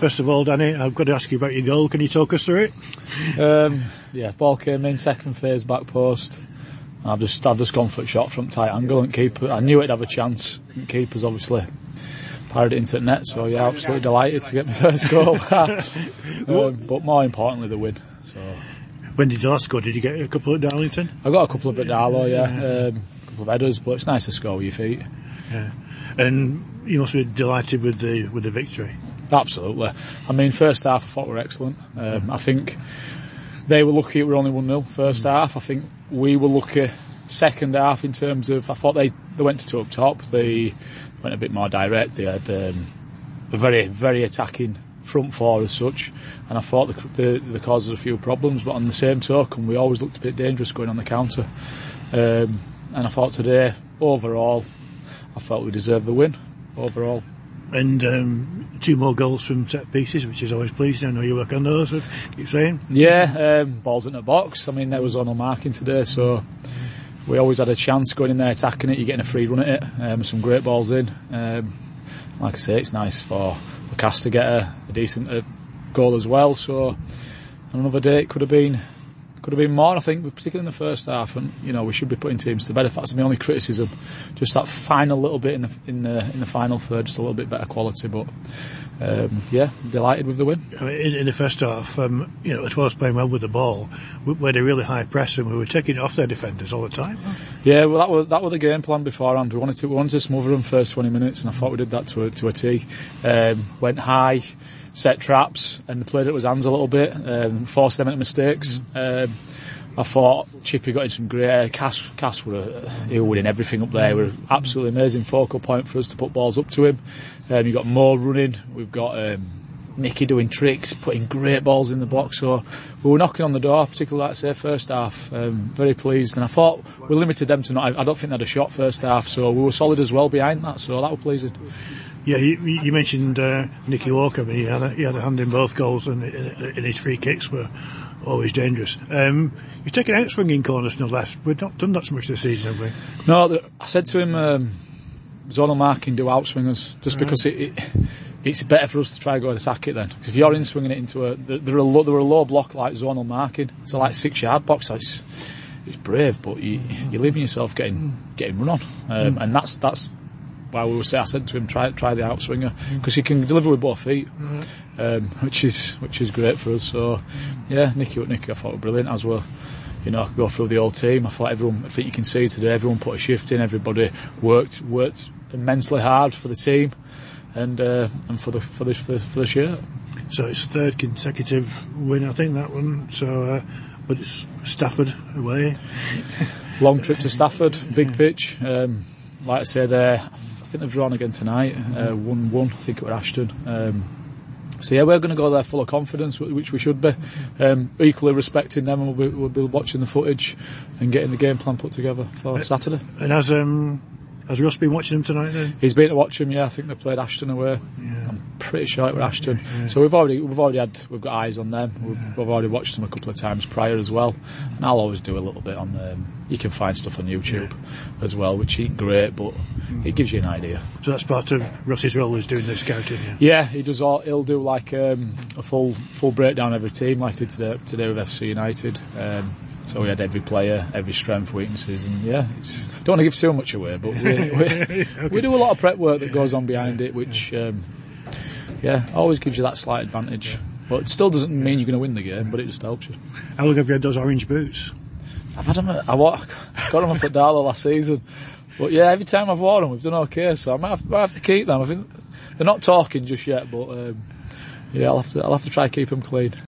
first of all, Danny, I've got to ask you about your goal. Can you talk us through it? Um, yeah, ball came in second phase back post. I've just I've just gone for a shot from tight angle and keeper. I knew it'd have a chance. Keeper's obviously parried it into the net. So yeah, absolutely delighted to get my first goal. um, but more importantly, the win. So. When did you last score? Did you get a couple at Darlington? I got a couple of at Darlow, yeah. Um, a couple of headers, but it's nice to score with your feet. Yeah. And you must be delighted with the with the victory. Absolutely. I mean, first half I thought were excellent. Um, I think they were lucky it were only 1-0 first mm. half. I think we were lucky second half in terms of, I thought they, they went to two up top. They went a bit more direct. They had um, a very, very attacking front four as such. And I thought the, the, the caused us a few problems, but on the same token, we always looked a bit dangerous going on the counter. Um, and I thought today, overall, I felt we deserved the win overall. And um, two more goals from set pieces, which is always pleasing. I know you work on those. Keep saying. Yeah, um, balls in the box. I mean, there was on marking today, so we always had a chance going in there attacking it. You're getting a free run at it. Um, some great balls in. Um, like I say, it's nice for, for Cass to get a, a decent uh, goal as well. So on another day, it could have been could have been more, I think, particularly in the first half. And you know, we should be putting teams to bed. If that's my only criticism, just that final little bit in the in the in the final third, just a little bit better quality. But um, yeah, delighted with the win. in, in, the first half, um, you know, Etoile was playing well with the ball. We, we had a really high press, and we were taking it off their defenders all the time. Yeah, well, that was that was the game plan beforehand. We wanted to we wanted to smother them first 20 minutes, and I thought we did that to a, to a T. Um, went high set traps and played it with hands a little bit, um, forced them into mistakes. Um, I thought Chippy got in some great. Uh, Cass, Cass were uh, he were winning everything up there. Were absolutely amazing focal point for us to put balls up to him. Um, you got more running. We've got um, Nicky doing tricks, putting great balls in the box. So we were knocking on the door, particularly like I say first half. Um, very pleased, and I thought we limited them to not. I don't think they had a shot first half, so we were solid as well behind that. So that was pleasing. Yeah, you, you mentioned uh, Nicky Walker. He had a, he had a hand in both goals, and, and his free kicks were always dangerous. Um, you've taken out swinging corners from the left. We've not done that so much this season, have we? No, the, I said to him, um, zonal marking do outswingers, just right. because it, it, it's better for us to try and go and attack it then. Because if you're in swinging it into a, there, are a low, there are a low block like zonal marking, so like six yard box, so it's, it's brave, but you, you're leaving yourself getting, getting run on. Um, mm. and that's, that's, why we were say I said to him try try the outswinger because he can deliver with both feet, um, which is which is great for us. So yeah, Nicky, Nicky, I thought were brilliant as well. You know, I could go through the whole team. I thought everyone. I think you can see today everyone put a shift in. Everybody worked worked immensely hard for the team, and uh, and for the for the for, for the shirt. So it's third consecutive win, I think that one. So, uh, but it's Stafford away. Long trip to Stafford, big pitch. Um, like I say, there think they've drawn again tonight, uh, one one. I think it was Ashton. Um, so yeah, we're going to go there full of confidence, which we should be. Um, equally respecting them, and we'll be, we'll be, watching the footage and getting the game plan put together for uh, Saturday. And as um, has Russ been watching them tonight then? He's been to watch them, yeah. I think they played Ashton away. Yeah. Pretty sure it was Ashton. Yeah. So we've already we've already had we've got eyes on them. We've, yeah. we've, already watched them a couple of times prior as well. And I'll always do a little bit on. Um, you can find stuff on YouTube as well, which ain't great, but mm. it gives you an idea. So that's part of Russ's role is doing the scouting. Yeah, he does all. He'll do like um, a full full breakdown of every team, like he did today, today with FC United. Um, so we had every player, every strength, weaknesses, and yeah, don't want to give too much away, but we, we, okay. we, do a lot of prep work that goes on behind it, which um, yeah, always gives you that slight advantage. But it still doesn't mean you're going to win the game, but it just helps you. How long have you had those orange boots? I've had them. I got them up at Darlow last season, but yeah, every time I've worn them, we've done okay. So I might have, might have to keep them. I think they're not talking just yet, but um, yeah, I'll have to. I'll have to try keep them clean.